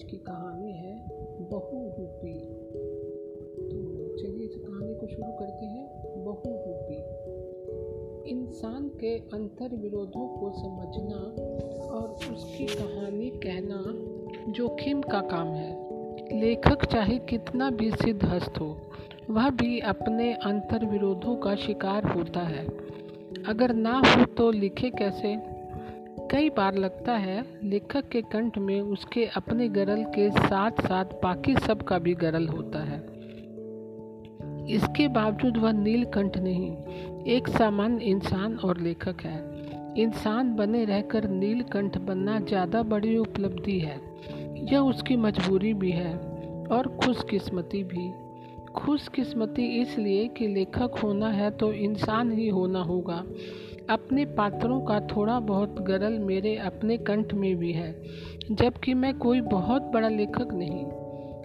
आज की कहानी है बहु रूपी तो चलिए इस कहानी को शुरू करते हैं बहु रूपी इंसान के अंतर विरोधों को समझना और उसकी कहानी कहना जोखिम का काम है। लेखक चाहे कितना भी सिद्ध हस्त हो, वह भी अपने अंतर विरोधों का शिकार होता है। अगर ना हो तो लिखे कैसे? कई बार लगता है, लेखक के कंठ में उसके अपने गरल के साथ साथ बाकी सब का भी गरल होता है। इसके बावजूद वह नीलकंठ नहीं, एक सामान्य इंसान और लेखक है। इंसान बने रहकर नीलकंठ बनना ज़्यादा बड़ी उपलब्धि है। यह उसकी मजबूरी भी है और खुशकिस्मती भी। खुशकिस्मती इसलिए कि लेखक होना है तो इंसान ही होना होगा। अपने पात्रों का थोड़ा बहुत गरल मेरे अपने कंठ में भी है, जबकि मैं कोई बहुत बड़ा लेखक नहीं।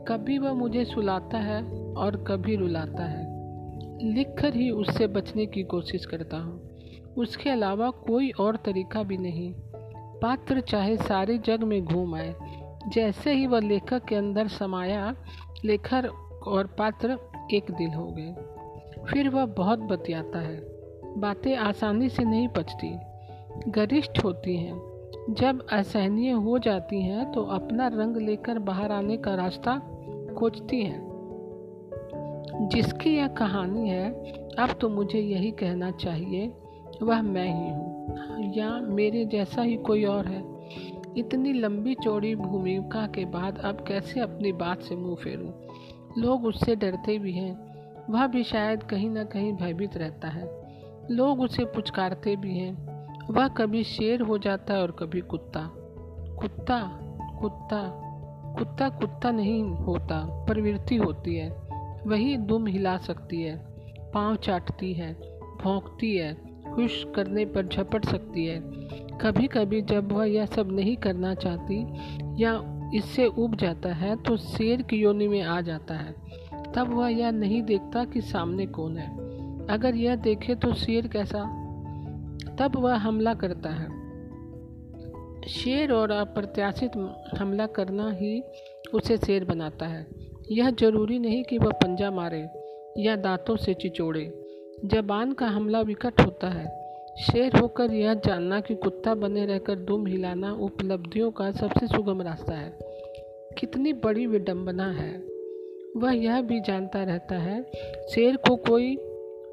कभी वह मुझे सुलाता है और कभी रुलाता है। लिखकर ही उससे बचने की कोशिश करता हूँ। उसके अलावा कोई और तरीका भी नहीं। पात्र चाहे सारे जग में घूम आए। जैसे ही वह लेखक के अंदर समाया, लेखक और पात्र एक दिल हो गए। फिर वह बहुत बतियाता है। बातें आसानी से नहीं पचती। गरिष्ठ होती हैं। जब असहनीय हो जाती हैं तो अपना रंग लेकर बाहर आने का रास्ता खोजती हैं। जिसकी यह कहानी है, अब तो मुझे यही कहना चाहिए, वह मैं ही हूँ। या मेरे जैसा ही कोई और है। इतनी लंबी चौड़ी भूमिका के बाद अब कैसे अपनी बात से मुँह फेरूं? लोग उससे डरते भी हैं। वह भी शायद कहीं ना कहीं भयभीत रहता है। लोग उसे पुचकारते भी हैं। वह कभी शेर हो जाता है और कभी कुत्ता। कुत्ता कुत्ता कुत्ता कुत्ता नहीं होता, प्रवृत्ति होती है। वही दुम हिला सकती है, पाँव चाटती है, भौंकती है, खुश करने पर झपट सकती है। कभी कभी जब वह यह सब नहीं करना चाहती या इससे उब जाता है तो शेर की योनि में आ जाता है। तब वह यह नहीं देखता कि सामने कौन है। अगर यह देखे तो शेर कैसा? तब वह हमला करता है। शेर और अप्रत्याशित हमला करना ही उसे शेर बनाता है। यह ज़रूरी नहीं कि वह पंजा मारे या दांतों से चिचोड़े। जबान का हमला विकट होता है। शेर होकर यह जानना कि कुत्ता बने रहकर दुम हिलाना उपलब्धियों का सबसे सुगम रास्ता है। कितनी बड़ी विडंबना है। वह यह भी जानता रहता है, शेर को कोई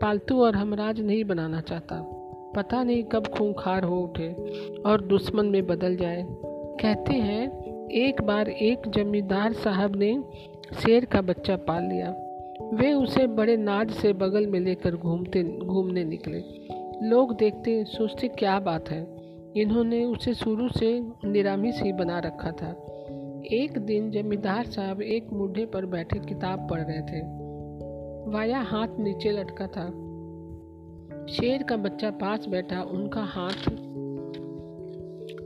पालतू और हमराज नहीं बनाना चाहता। पता नहीं कब खूंखार हो उठे और दुश्मन में बदल जाए। कहते हैं, एक बार एक जमींदार साहब ने शेर का बच्चा पाल लिया। वे उसे बड़े नाज से बगल में लेकर घूमते, घूमने निकले। लोग देखते सोचते, क्या बात है? इन्होंने उसे शुरू से निरामी सी बना रखा था। एक दिन जमींदार साहब एक मुढ़े पर बैठे किताब पढ़ रहे थे। वाया हाथ नीचे लटका था। शेर का बच्चा पास बैठा, उनका हाथ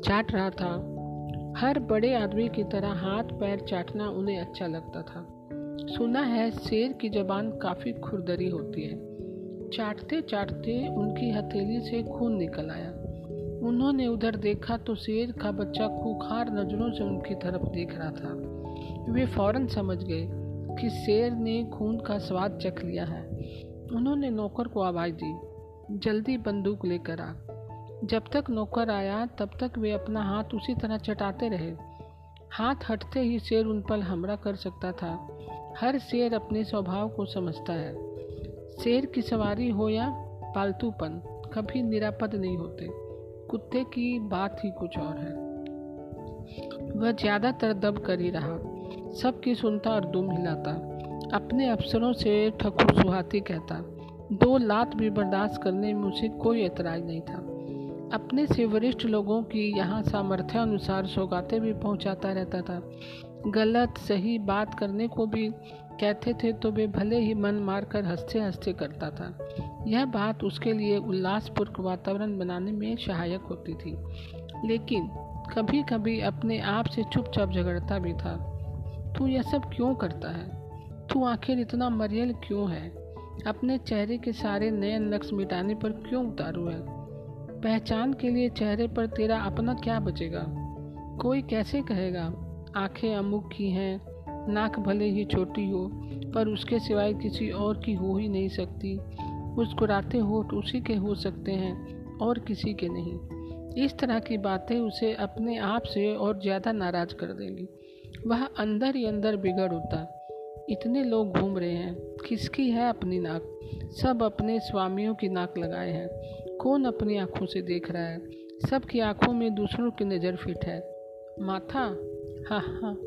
चाट रहा था। हर बड़े आदमी की तरह हाथ पैर चाटना उन्हें अच्छा लगता था। सुना है शेर की जबान काफ़ी खुरदरी होती है। चाटते चाटते उनकी हथेली से खून निकल आया। उन्होंने उधर देखा तो शेर का बच्चा खूखार नज़रों से उनकी तरफ़ देख रहा था। वे फ़ौरन समझ गए। कि शेर ने खून का स्वाद चख लिया है। उन्होंने नौकर को आवाज़ दी, जल्दी बंदूक लेकर आ। जब तक नौकर आया, तब तक वे अपना हाथ उसी तरह चटाते रहे। हाथ हटते ही शेर उन पर हमला कर सकता था। हर शेर अपने स्वभाव को समझता है। शेर की सवारी हो या पालतूपन, कभी निरापद नहीं होते। कुत्ते की बात ही कुछ और है। वह ज़्यादातर दब कर ही रहा। सबकी सुनता और दुम हिलाता, अपने अफसरों से ठकुर सुहाती कहता, दो लात भी बर्दाश्त करने में उसे कोई एतराज़ नहीं था। अपने से वरिष्ठ लोगों की यहाँ सामर्थ्यानुसार सौगातें भी पहुँचाता रहता था। गलत, सही बात करने को भी कहते थे तो वे भले ही मन मार कर हँसते हँसते करता था। यह बात उसके लिए उल्लासपूर्वक वातावरण बनाने में सहायक होती थी। लेकिन कभी कभी अपने आप से चुपचाप झगड़ता भी था। तू यह सब क्यों करता है? तू आखिर इतना मरियल क्यों है? अपने चेहरे के सारे नए नक्श मिटाने पर क्यों उतारू है? पहचान के लिए चेहरे पर तेरा अपना क्या बचेगा? कोई कैसे कहेगा, आँखें अमुक की हैं, नाक भले ही छोटी हो, पर उसके सिवाय किसी और की हो ही नहीं सकती। मुस्कुराते होठ उसी के हो सकते हैं, और किसी के नहीं। इस तरह की बातें उसे अपने आप से और ज़्यादा नाराज़ कर देंगी। वह अंदर ही अंदर बिगड़ उठता इतने लोग घूम रहे हैं। किसकी है अपनी नाक? सब अपने स्वामियों की नाक लगाए हैं। कौन अपनी आँखों से देख रहा है? सबकी आँखों में दूसरों की नज़र फिट है। माथा? हाँ हाँ।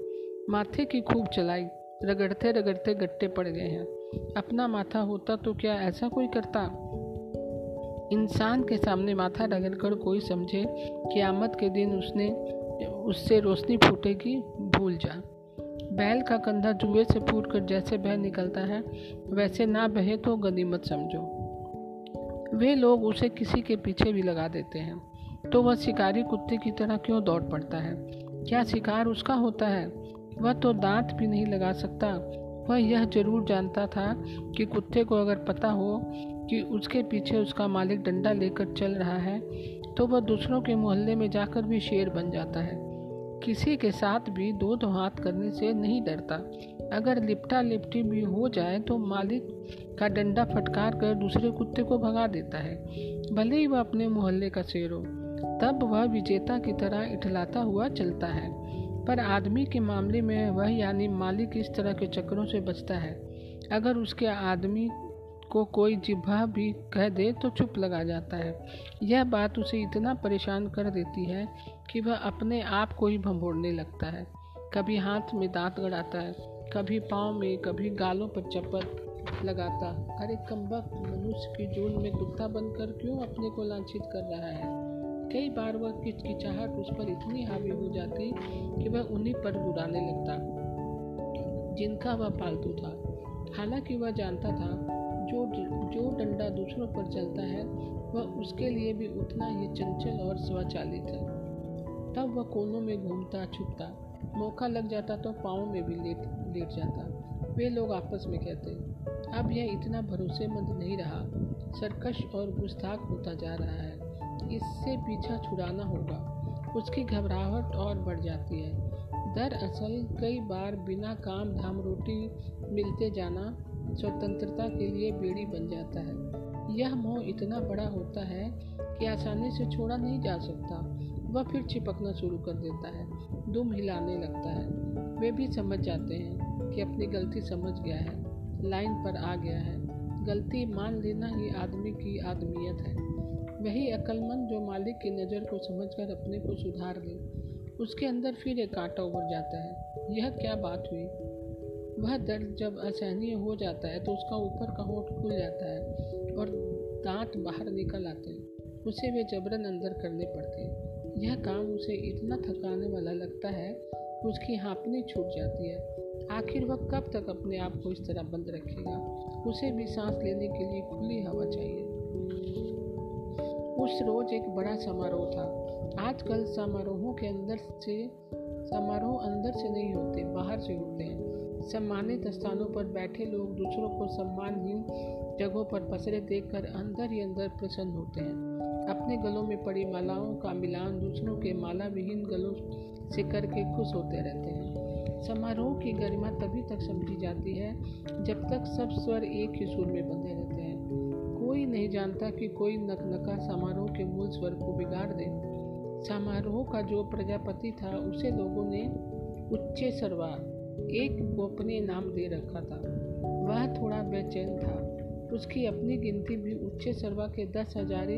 माथे की खूब चलाई। रगड़ते रगड़ते गट्टे पड़ गए हैं। अपना माथा होता तो क्या ऐसा कोई करता? इंसान के सामने माथा रगड़कर कोई समझे? कि आमद के दिन उसने, उससे रोशनी फूटेगी? भूल जा। बैल का कंधा जुए से फूट कर जैसे बह निकलता है, वैसे ना बहे तो गनीमत समझो। वे लोग उसे किसी के पीछे भी लगा देते हैं। तो वह शिकारी कुत्ते की तरह क्यों दौड़ पड़ता है? क्या शिकार उसका होता है? वह तो दांत भी नहीं लगा सकता। वह यह ज़रूर जानता था कि कुत्ते को अगर पता हो कि उसके पीछे उसका मालिक डंडा लेकर चल रहा है तो वह दूसरों के मोहल्ले में जाकर भी शेर बन जाता है। किसी के साथ भी दो दो हाथ करने से नहीं डरता। अगर लिपटा लिपटी भी हो जाए तो मालिक का डंडा फटकार कर दूसरे कुत्ते को भगा देता है, भले ही वह अपने मोहल्ले का शेर हो। तब वह विजेता की तरह इठलाता हुआ चलता है। पर आदमी के मामले में वह यानी मालिक इस तरह के चक्रों से बचता है। अगर उसके आदमी को कोई जिभा भी कह दे तो चुप लगा जाता है। यह बात उसे इतना परेशान कर देती है कि वह अपने आप को ही भंभोड़ने लगता है। कभी हाथ में दांत गड़ाता है, कभी पाँव में, कभी गालों पर चप्पल लगाता। अरे कम्बक मनुष्य की जून में कुत्ता बनकर क्यों अपने को लांछित कर रहा है? कई बार वह किचकिचाहट उस पर इतनी हावी हो जाती कि वह उन्हीं पर बुराने लगता। जिनका वह पालतू था। हालाँकि वह जानता था जो जो डंडा दूसरों पर चलता है, वह उसके लिए भी उतना ही चंचल और स्वचालित है। तब वह कोनों में घूमता, छुपता। मौका लग जाता तो पाँव में भी लेट लेट जाता। वे लोग आपस में कहते, अब यह इतना भरोसेमंद नहीं रहा। सरकश और गुस्ताख होता जा रहा है। इससे पीछा छुड़ाना होगा। उसकी घबराहट और बढ़ जाती है। दरअसल कई बार बिना काम धाम रोटी मिलते जाना स्वतंत्रता के लिए बेड़ी बन जाता है। यह मोह इतना बड़ा होता है कि आसानी से छोड़ा नहीं जा सकता। वह फिर चिपकना शुरू कर देता है। दुम हिलाने लगता है। वे भी समझ जाते हैं कि अपनी गलती समझ गया है। लाइन पर आ गया है। गलती मान लेना ही आदमी की आदमियत है। वही अक्लमंद जो मालिक की नज़र को समझकर अपने को सुधार ले, उसके अंदर फिर एक कांटा उभर जाता है। यह क्या बात हुई? वह दर्द जब असहनीय हो जाता है तो उसका ऊपर का होठ खुल जाता है और दांत बाहर निकल आते हैं। उसे वे जबरन अंदर करने पड़ते हैं। यह काम उसे इतना थकाने वाला लगता है कि उसकी हाँपनी छूट जाती है। आखिर वह कब तक अपने आप को इस तरह बंद रखेगा? उसे भी सांस लेने के लिए खुली हवा चाहिए। उस रोज एक बड़ा समारोह था। आजकल समारोहों के अंदर से, समारोह अंदर से नहीं होते, बाहर से होते हैं। सम्मानित स्थानों पर बैठे लोग दूसरों को सम्मानहीन जगहों पर पसरे देखकर अंदर ही अंदर प्रसन्न होते हैं। अपने गलों में पड़ी मालाओं का मिलान दूसरों के माला विहीन गलों से करके खुश होते रहते हैं। समारोह की गरिमा तभी तक समझी जाती है जब तक सब स्वर एक ही सुर में बंधे रहते हैं। कोई नहीं जानता कि कोई नकनका समारोह के मूल स्वर को बिगाड़ दे। समारोह का जो प्रजापति था, उसे लोगों ने उच्चे सरवा एक अपने नाम दे रखा था। वह थोड़ा बेचैन था। उसकी अपनी गिनती भी उच्च सरवा के दस हजारे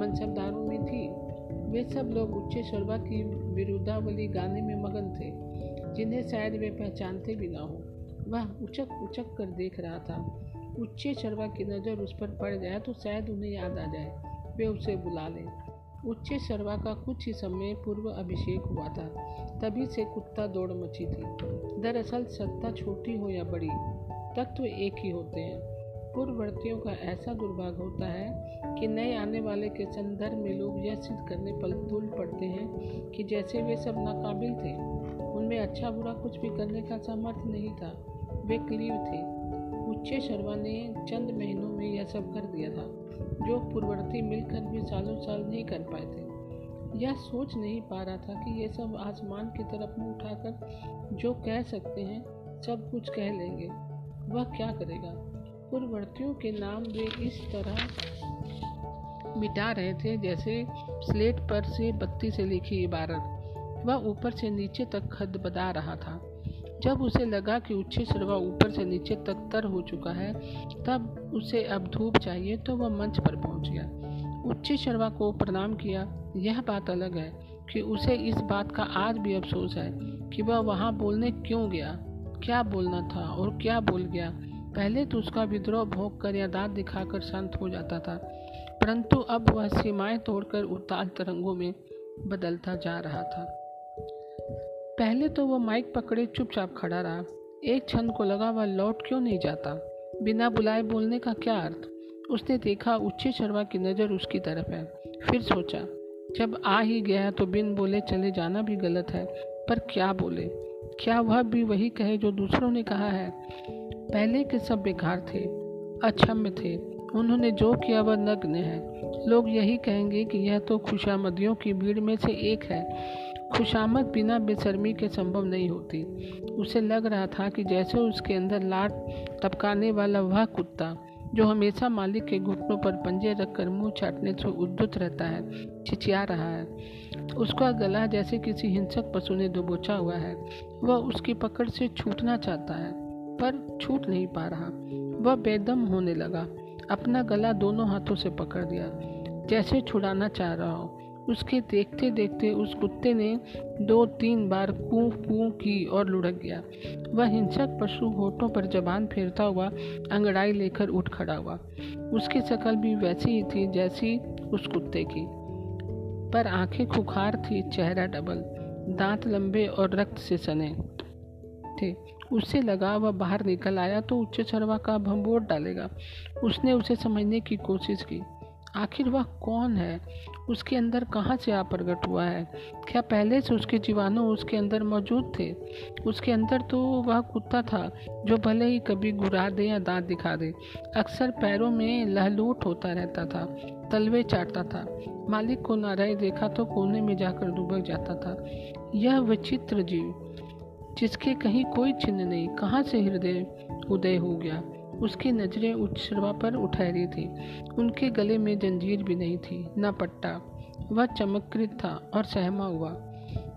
मनसबदारों में थी। वे सब लोग उच्च शर्वा की विरुद्धावली गाने में मगन थे, जिन्हें शायद वे पहचानते भी ना हो। वह उचक उचक कर देख रहा था। उच्च शर्वा की नज़र उस पर पड़ जाए तो शायद उन्हें याद आ जाए। वे उसे बुला लें। उच्चे शर्वा का कुछ ही समय पूर्व अभिषेक हुआ था, तभी से कुत्ता दौड़ मची थी। दरअसल सत्ता छोटी हो या बड़ी, तत्व एक ही होते हैं। पूर्ववर्तियों का ऐसा दुर्भाग्य होता है कि नए आने वाले के संदर्भ में लोग यह सिद्ध करने पर तुल पड़ते हैं कि जैसे वे सब नाकाबिल थे, उनमें अच्छा बुरा कुछ भी करने का सामर्थ्य नहीं था। वे क्लीव थे। उच्चे शर्मा ने चंद महीनों में यह सब कर दिया था, जो पूर्ववर्ती मिलकर भी सालों साल नहीं कर पाए थे। यह सोच नहीं पा रहा था कि ये सब आसमान की तरफ़ मुँह उठाकर जो कह सकते हैं, सब कुछ कह लेंगे। वह क्या करेगा? पूर्ववर्तियों के नाम वे इस तरह मिटा रहे थे जैसे स्लेट पर से बत्ती से लिखी इबारत। वह ऊपर से नीचे तक खद बदा रहा था। जब उसे लगा कि उच्च सरवा ऊपर से नीचे तक तर हो चुका है, तब उसे अब धूप चाहिए तो वह मंच पर पहुँच गया। उच्च शर्वा को प्रणाम किया। यह बात अलग है कि उसे इस बात का आज भी अफसोस है कि वह वहाँ बोलने क्यों गया, क्या बोलना था और क्या बोल गया। पहले तो उसका विद्रोह भोग कर या दांत दिखाकर शांत हो जाता था, परंतु अब वह सीमाएँ तोड़कर उतार तरंगों में बदलता जा रहा था। पहले तो वह माइक पकड़े चुपचाप खड़ा रहा। एक क्षण को लगा वह लौट क्यों नहीं जाता? बिना बुलाए बोलने का क्या अर्थ? उसने देखा उच्च शर्मा की नज़र उसकी तरफ़ है। फिर सोचा, जब आ ही गया तो बिन बोले चले जाना भी गलत है, पर क्या बोले? क्या वह भी वही कहे जो दूसरों ने कहा है? पहले के सब बेकार थे, अक्षम्य थे। उन्होंने जो किया वह नग्न है। लोग यही कहेंगे कि यह तो खुशामदियों की भीड़ में से एक है। खुशामद बिना बेशर्मी के संभव नहीं होती। उसे लग रहा था कि जैसे उसके अंदर लाट टपकाने वाला वह कुत्ता, जो हमेशा मालिक के घुटनों पर पंजे रखकर मुँह चाटने से उद्युत रहता है चिचिया रहा है। उसका गला जैसे किसी हिंसक पशु ने दुबोचा हुआ है। वह उसकी पकड़ से छूटना चाहता है, पर छूट नहीं पा रहा। वह बेदम होने लगा। अपना गला दोनों हाथों से पकड़ दिया। जैसे छुड़ाना चाह रहा हो। उसके देखते देखते उस कुत्ते ने दो तीन बार कू कू की और लुढ़क गया। वह हिंसक पशु होठों पर जबान फेरता हुआ अंगड़ाई लेकर उठ खड़ा हुआ। उसकी शकल भी वैसी ही थी जैसी उस कुत्ते की। पर आँखें खुखार थी, चेहरा डबल, दांत लंबे और रक्त से सने थे। उससे लगा वह बाहर निकल आया तो उच्च सरवा का भंबोट डालेगा। उसने उसे समझने की कोशिश की। आखिर वह कौन है? उसके अंदर कहाँ से आ प्रकट हुआ है? क्या पहले से उसके जीवाणु उसके अंदर मौजूद थे? उसके अंदर तो वह कुत्ता था, जो भले ही कभी गुरा दे या दांत दिखा दे, अक्सर पैरों में लहलूट होता रहता था, तलवे चाटता था। मालिक को न रहे देखा तो कोने में जाकर डूबक जाता था। यह विचित्र जीव। जिसके कहीं कोई चिन्ह नहीं, कहाँ से हृदय उदय हो गया? उसकी नज़रें उच्छवा पर उठहरी थी। उनके गले में जंजीर भी नहीं थी, न पट्टा। वह चमकृत था और सहमा हुआ।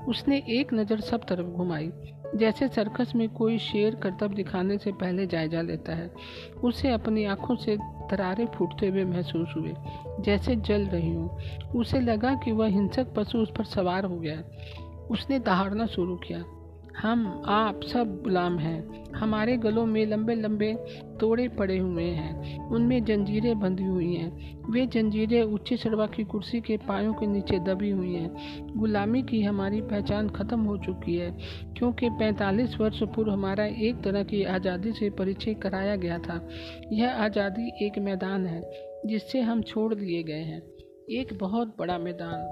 उसने एक नज़र सब तरफ़ घुमाई। जैसे सर्कस में कोई शेर करतब दिखाने से पहले जायजा लेता है, उसे अपनी आँखों से तरारे फूटते हुए महसूस हुए। जैसे जल रही हूँ। उसे लगा कि वह हिंसक पशु उस पर सवार हो गया। उसने दहाड़ना शुरू किया। हम आप सब गुलाम हैं। हमारे गलों में लंबे लंबे तोड़े पड़े हुए हैं। उनमें जंजीरें बंधी हुई हैं। वे जंजीरें उच्च सड़वा की कुर्सी के पायों के नीचे दबी हुई हैं। गुलामी की हमारी पहचान ख़त्म हो चुकी है, क्योंकि 45 वर्ष पूर्व हमारा एक तरह की आज़ादी से परिचय कराया गया था। यह आज़ादी एक मैदान है, जिससे हम छोड़ दिए गए हैं। एक बहुत बड़ा मैदान,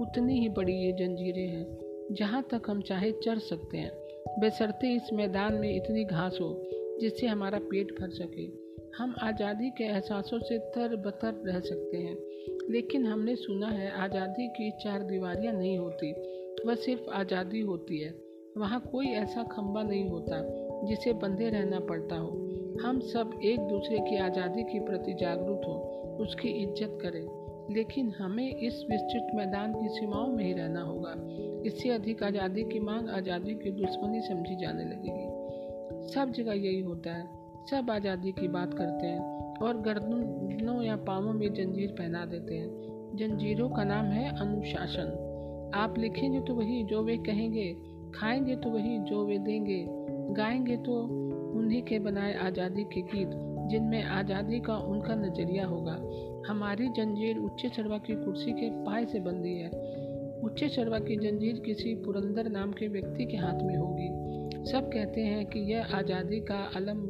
उतनी ही बड़ी ये जंजीरें हैं। जहाँ तक हम चाहे चढ़ सकते हैं। बेसरते इस मैदान में इतनी घास हो, जिससे हमारा पेट भर सके। हम आज़ादी के एहसासों से तर बतर रह सकते हैं। लेकिन हमने सुना है, आज़ादी की चार दीवारियाँ नहीं होती, वह सिर्फ़ आज़ादी होती है। वहाँ कोई ऐसा खम्बा नहीं होता, जिसे बंधे रहना पड़ता हो। हम सब एक दूसरे की आज़ादी के प्रति जागरूक हो, उसकी इज़्ज़त करें। लेकिन हमें इस विस्तृत मैदान की सीमाओं में ही रहना होगा। इससे अधिक आज़ादी की मांग आज़ादी की दुश्मनी समझी जाने लगेगी। सब जगह यही होता है। सब आज़ादी की बात करते हैं और गर्दनों या पाँवों में जंजीर पहना देते हैं। जंजीरों का नाम है अनुशासन। आप लिखेंगे तो वही जो वे कहेंगे, खाएँगे तो वही जो वे देंगे, गाएँगे तो उन्हीं के बनाए आज़ादी के गीत, जिनमें आज़ादी का उनका नज़रिया होगा। हमारी जंजीर उच्च चरवा की कुर्सी के पाए से बंधी है। उच्च चरवा की जंजीर किसी पुरंदर नाम के व्यक्ति के हाथ में होगी। सब कहते हैं कि यह आज़ादी का अलम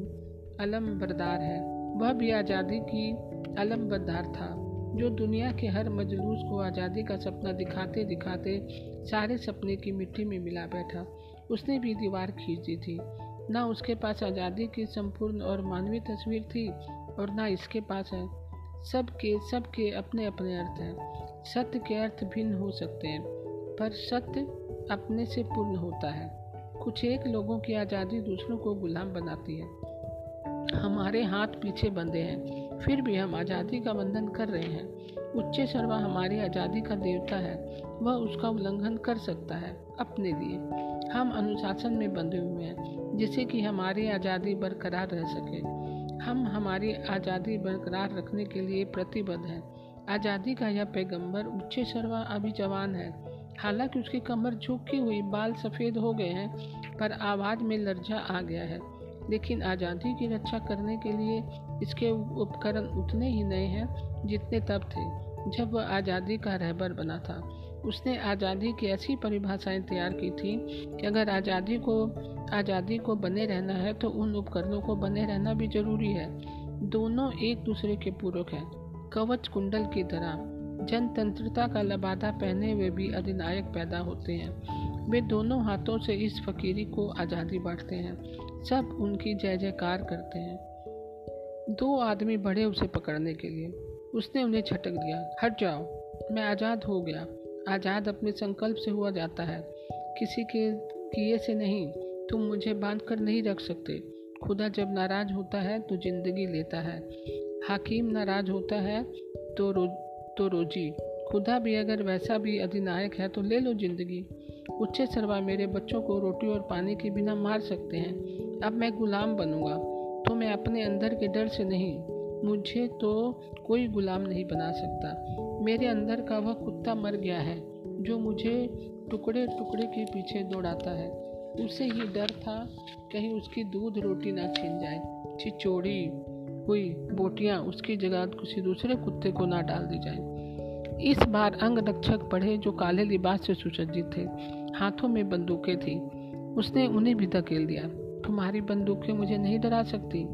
अलम बरदार है। वह भी आज़ादी की अलम बरदार था, जो दुनिया के हर मजलूस को आज़ादी का सपना दिखाते दिखाते सारे सपने की मिट्टी में मिला बैठा। उसने भी दीवार खींच दी थी। ना उसके पास आज़ादी की संपूर्ण और मानवीय तस्वीर थी, और ना इसके पास है। सबके सबके अपने अपने अर्थ हैं। सत्य के अर्थ भिन्न हो सकते हैं, पर सत्य अपने से पूर्ण होता है। कुछ एक लोगों की आज़ादी दूसरों को गुलाम बनाती है। हमारे हाथ पीछे बंधे हैं, फिर भी हम आज़ादी का बंधन कर रहे हैं। उच्च सर्वा हमारी आज़ादी का देवता है, वह उसका उल्लंघन कर सकता है अपने लिए। हम अनुशासन में बंधे हुए हैं, जिससे कि हमारी आज़ादी बरकरार रह सके। हम हमारी आज़ादी बरकरार रखने के लिए प्रतिबद्ध हैं। आज़ादी का यह पैगंबर उच्च सर्वा अभी जवान है। हालाँकि उसकी कमर झुकी हुई, बाल सफ़ेद हो गए हैं, पर आवाज़ में लर्जा आ गया है। लेकिन आज़ादी की रक्षा करने के लिए इसके उपकरण उतने ही नए हैं जितने तब थे, जब वह आज़ादी का रहबर बना था। उसने आज़ादी की ऐसी परिभाषाएँ तैयार की थी कि अगर आज़ादी को आज़ादी को बने रहना है तो उन उपकरणों को बने रहना भी ज़रूरी है। दोनों एक दूसरे के पूरक हैं। कवच कुंडल की तरह। जनतंत्रता का लबादा पहने हुए भी अधिनायक पैदा होते हैं। वे दोनों हाथों से इस फकीरी को आज़ादी बांटते हैं। सब उनकी जय जयकार करते हैं। दो आदमी बढ़े उसे पकड़ने के लिए। उसने उन्हें छटक दिया। हट जाओ। मैं आज़ाद हो गया। आज़ाद अपने संकल्प से हुआ जाता है। किसी के किए से नहीं। तुम मुझे बाँध कर नहीं रख सकते। खुदा जब नाराज़ होता है तो ज़िंदगी लेता है। हाकिम नाराज़ होता है तो रो तो रोजी। खुदा भी अगर वैसा भी अधिनायक है तो ले लो ज़िंदगी। उच्च सरवा मेरे बच्चों को रोटी और पानी के बिना मार सकते हैं। अब मैं गुलाम बनूँगा तो मैं अपने अंदर के डर से नहीं, मुझे तो कोई गुलाम नहीं बना सकता। मेरे अंदर का वह कुत्ता मर गया है, जो मुझे टुकड़े टुकड़े के पीछे दौड़ाता है। उसे ही डर था, कहीं उसकी दूध रोटी ना छीन जाए। चिचोड़ी हुई बोटियाँ उसकी जगह किसी दूसरे कुत्ते को ना डाल दी जाए। इस बार अंग रक्षक पढ़े जो काले लिबास से सुसज्जित थे, हाथों में बंदूकें थी। उसने उन्हें भी धकेल दिया। तुम्हारी बंदूकें मुझे नहीं डरा सकती।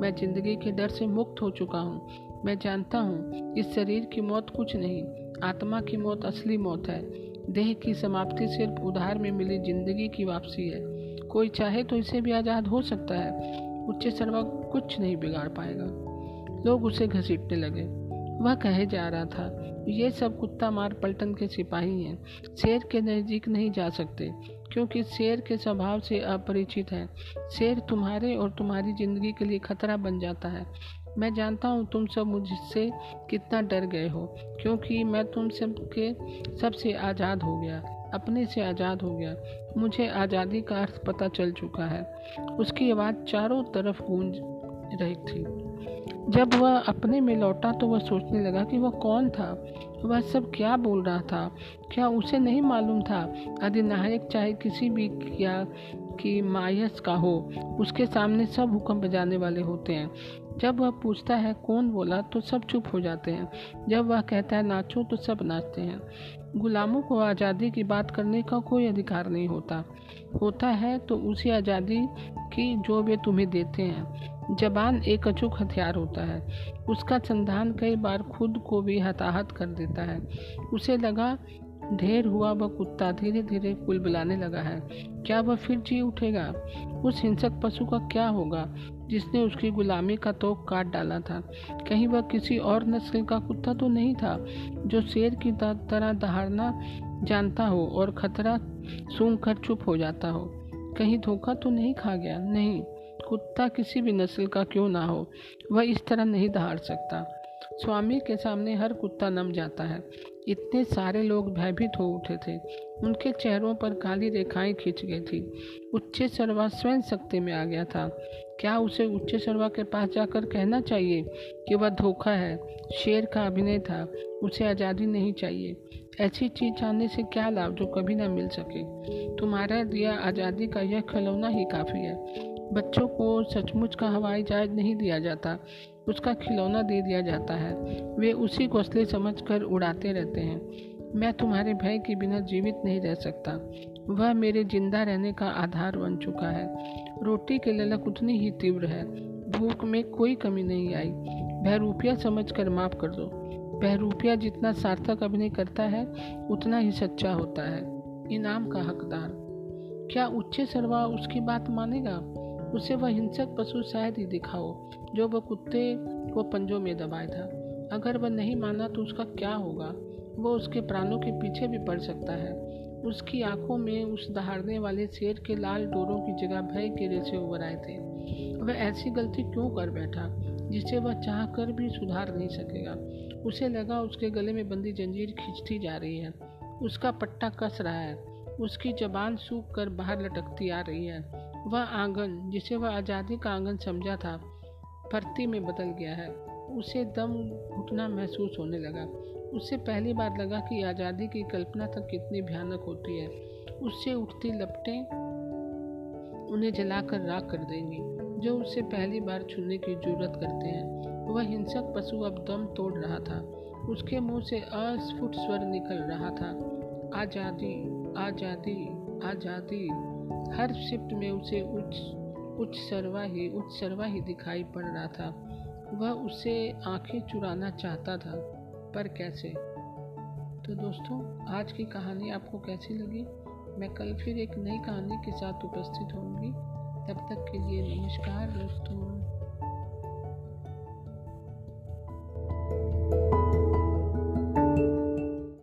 मैं ज़िंदगी के डर से मुक्त हो चुका हूँ। मैं जानता हूँ, इस शरीर की मौत कुछ नहीं, आत्मा की मौत असली मौत है। देह की समाप्ति सिर्फ़ उधार में मिली ज़िंदगी की वापसी है। कोई चाहे तो इसे भी आज़ाद हो सकता है। उच्च सर्वा कुछ नहीं बिगाड़ पाएगा। लोग उसे घसीटने लगे। वह कहे जा रहा था, ये सब कुत्ता मार पलटन के सिपाही हैं। शेर के नज़दीक नहीं जा सकते, क्योंकि शेर के स्वभाव से अपरिचित है। शेर तुम्हारे और तुम्हारी ज़िंदगी के लिए खतरा बन जाता है। मैं जानता हूँ तुम सब मुझसे कितना डर गए हो, क्योंकि मैं तुम सब के सबसे आज़ाद हो गया। अपने से आज़ाद हो गया। मुझे आज़ादी का अर्थ पता चल चुका है। उसकी आवाज़ चारों तरफ़ गूंज रही थी। जब वह अपने में लौटा तो वह सोचने लगा कि वह कौन था? वह सब क्या बोल रहा था? क्या उसे नहीं मालूम था? अधिनायक चाहे किसी भी क्या की मायस का हो, उसके सामने सब हुक्म बजाने वाले होते हैं। जब वह पूछता है कौन बोला तो सब चुप हो जाते हैं। जब वह कहता है नाचो तो सब नाचते हैं। गुलामों को आज़ादी की बात करने का कोई अधिकार नहीं होता। होता है तो उसी आज़ादी की जो वे तुम्हें देते हैं। जबान एक अचूक हथियार होता है। उसका संधान कई बार खुद को भी हताहत कर देता है। उसे लगा ढेर हुआ वह कुत्ता धीरे धीरे कुल बुलाने लगा है। क्या वह फिर जी उठेगा? उस हिंसक पशु का क्या होगा, जिसने उसकी गुलामी का तोक काट डाला था? कहीं वह किसी और नस्ल का कुत्ता तो नहीं था, जो शेर की तरह दहाड़ना जानता हो और खतरा सूंघ कर चुप हो जाता हो? कहीं धोखा तो नहीं खा गया? नहीं, कुत्ता किसी भी नस्ल का क्यों ना हो? वह इस तरह नहीं दहाड़ सकता। स्वामी के सामने हर कुत्ता नम जाता है। इतने सारे लोग भयभीत हो उठे थे। उनके चेहरों पर काली रेखाएँ खींच गई थी। उच्च सर्वा स्वयं शक्ति में आ गया था। क्या उसे उच्च सर्वा के पास जाकर कहना चाहिए कि वह धोखा है? शेर का अभिनय था। उसे आज़ादी नहीं चाहिए। ऐसी चीज़ जानने से क्या लाभ जो कभी ना मिल सके? तुम्हारा दिया आज़ादी का यह खिलौना ही काफ़ी है। बच्चों को सचमुच का हवाई जहाज़ नहीं दिया जाता। उसका खिलौना दे दिया जाता है। वे उसी को असली समझ कर उड़ाते रहते हैं। मैं तुम्हारे भय के बिना जीवित नहीं रह सकता। वह मेरे ज़िंदा रहने का आधार बन चुका है। रोटी की ललक उतनी ही तीव्र है। भूख में कोई कमी नहीं आई। बहरूपिया समझ कर माफ़ कर दो। बहरूपिया जितना सार्थक अभिनय करता है, उतना ही सच्चा होता है। इनाम का हकदार। क्या उच्च सरवा उसकी बात मानेगा? उसे वह हिंसक पशु शायद ही दिखाओ, जो वह कुत्ते को पंजों में दबाए था। अगर वह नहीं माना तो उसका क्या होगा? वो उसके प्राणों के पीछे भी पड़ सकता है। उसकी आँखों में उस दहाड़ने वाले शेर के लाल डोरों की जगह भय के रेसे उभर आए थे। वह ऐसी गलती क्यों कर बैठा, जिसे वह चाह कर भी सुधार नहीं सकेगा? उसे लगा उसके गले में बंदी जंजीर खींचती जा रही है। उसका पट्टा कस रहा है। उसकी जबान सूख कर बाहर लटकती आ रही है। वह आँगन, जिसे वह आज़ादी का आँगन समझा था भर्ती में बदल गया है। उसे दम घुटना महसूस होने लगा। उससे पहली बार लगा कि आज़ादी की कल्पना तक कितनी भयानक होती है। उससे उठती लपटें उन्हें जलाकर राख कर देंगी। जो उससे पहली बार छूने की ज़रूरत करते हैं, वह हिंसक पशु अब दम तोड़ रहा था। उसके मुँह से अस्फुट स्वर निकल रहा था, आज़ादी आज़ादी आज़ादी। हर शिफ्ट में उसे उच्च उच्च सरवा ही, उच्च सरवा ही दिखाई पड़ रहा था। वह उसे आँखें चुराना चाहता था, पर कैसे? तो दोस्तों, आज की कहानी आपको कैसी लगी? मैं कल फिर एक नई कहानी के साथ उपस्थित होंगी। तब तक के लिए नमस्कार दोस्तों।